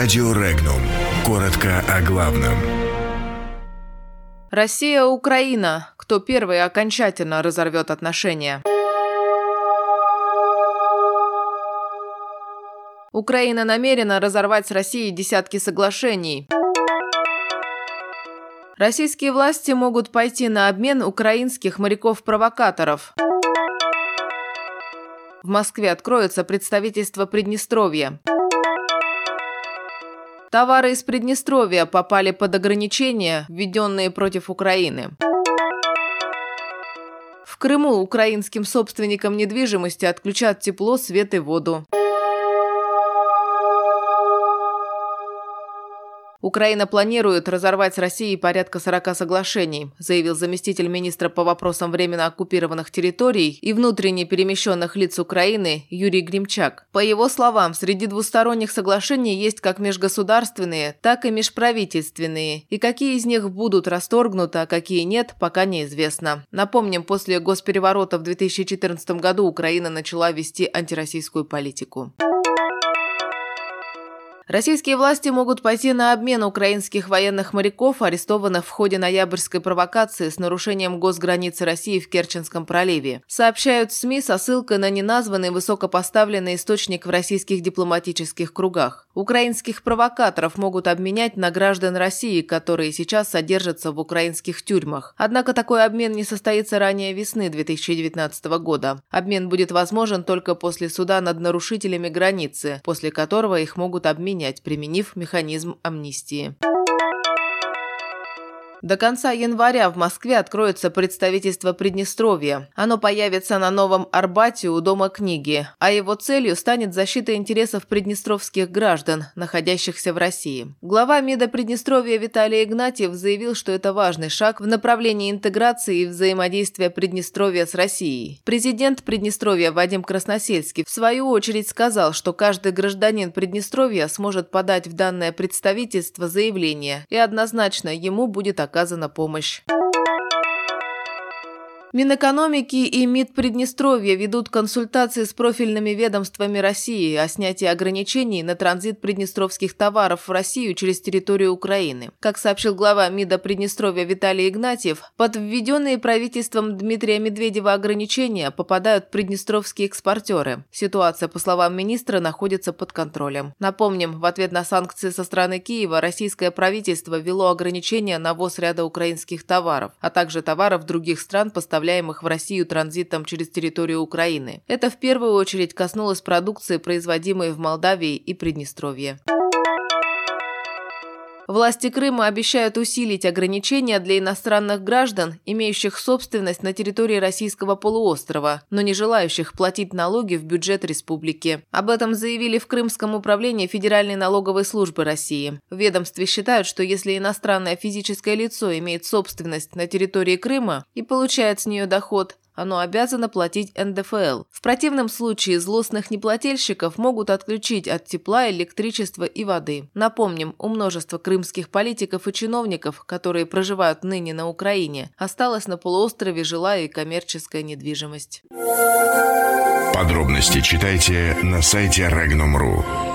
Радио Регнум. Коротко о главном. Россия-Украина. Кто первый окончательно разорвет отношения? Украина намерена разорвать с Россией десятки соглашений. Российские власти могут пойти на обмен украинских моряков-провокаторов. В Москве откроется представительство Приднестровья. Товары из Приднестровья попали под ограничения, введенные против Украины. В Крыму украинским собственникам недвижимости отключат тепло, свет и воду. Украина планирует разорвать с Россией порядка 40 соглашений, заявил заместитель министра по вопросам временно оккупированных территорий и внутренне перемещенных лиц Украины Юрий Гримчак. По его словам, среди двусторонних соглашений есть как межгосударственные, так и межправительственные, и какие из них будут расторгнуты, а какие нет, пока неизвестно. Напомним, после госпереворота в 2014 году Украина начала вести антироссийскую политику. Российские власти могут пойти на обмен украинских военных моряков, арестованных в ходе ноябрьской провокации с нарушением госграницы России в Керченском проливе. Сообщают СМИ со ссылкой на неназванный высокопоставленный источник в российских дипломатических кругах. Украинских провокаторов могут обменять на граждан России, которые сейчас содержатся в украинских тюрьмах. Однако такой обмен не состоится ранее весны 2019 года. Обмен будет возможен только после суда над нарушителями границы, после которого их могут обменять принять, применив механизм амнистии. До конца января в Москве откроется представительство Приднестровья. Оно появится на Новом Арбате у Дома книги, а его целью станет защита интересов приднестровских граждан, находящихся в России. Глава МИДа Приднестровья Виталий Игнатьев заявил, что это важный шаг в направлении интеграции и взаимодействия Приднестровья с Россией. Президент Приднестровья Вадим Красносельский в свою очередь сказал, что каждый гражданин Приднестровья сможет подать в данное представительство заявление, и однозначно ему будет оказано оказана помощь. Минэкономики и МИД Приднестровья ведут консультации с профильными ведомствами России о снятии ограничений на транзит приднестровских товаров в Россию через территорию Украины. Как сообщил глава МИДа Приднестровья Виталий Игнатьев, под введенные правительством Дмитрия Медведева ограничения попадают приднестровские экспортеры. Ситуация, по словам министра, находится под контролем. Напомним, в ответ на санкции со стороны Киева российское правительство ввело ограничения на ввоз ряда украинских товаров, а также товаров других стран, поставляющих доставляемых в Россию транзитом через территорию Украины. Это в первую очередь коснулось продукции, производимой в Молдавии и Приднестровье. Власти Крыма обещают усилить ограничения для иностранных граждан, имеющих собственность на территории российского полуострова, но не желающих платить налоги в бюджет республики. Об этом заявили в Крымском управлении Федеральной налоговой службы России. В ведомстве считают, что если иностранное физическое лицо имеет собственность на территории Крыма и получает с нее доход, оно обязано платить НДФЛ. В противном случае злостных неплательщиков могут отключить от тепла, электричества и воды. Напомним, у множества крымских политиков и чиновников, которые проживают ныне на Украине, осталась на полуострове жилая и коммерческая недвижимость. Подробности читайте на сайте Regnum.ru.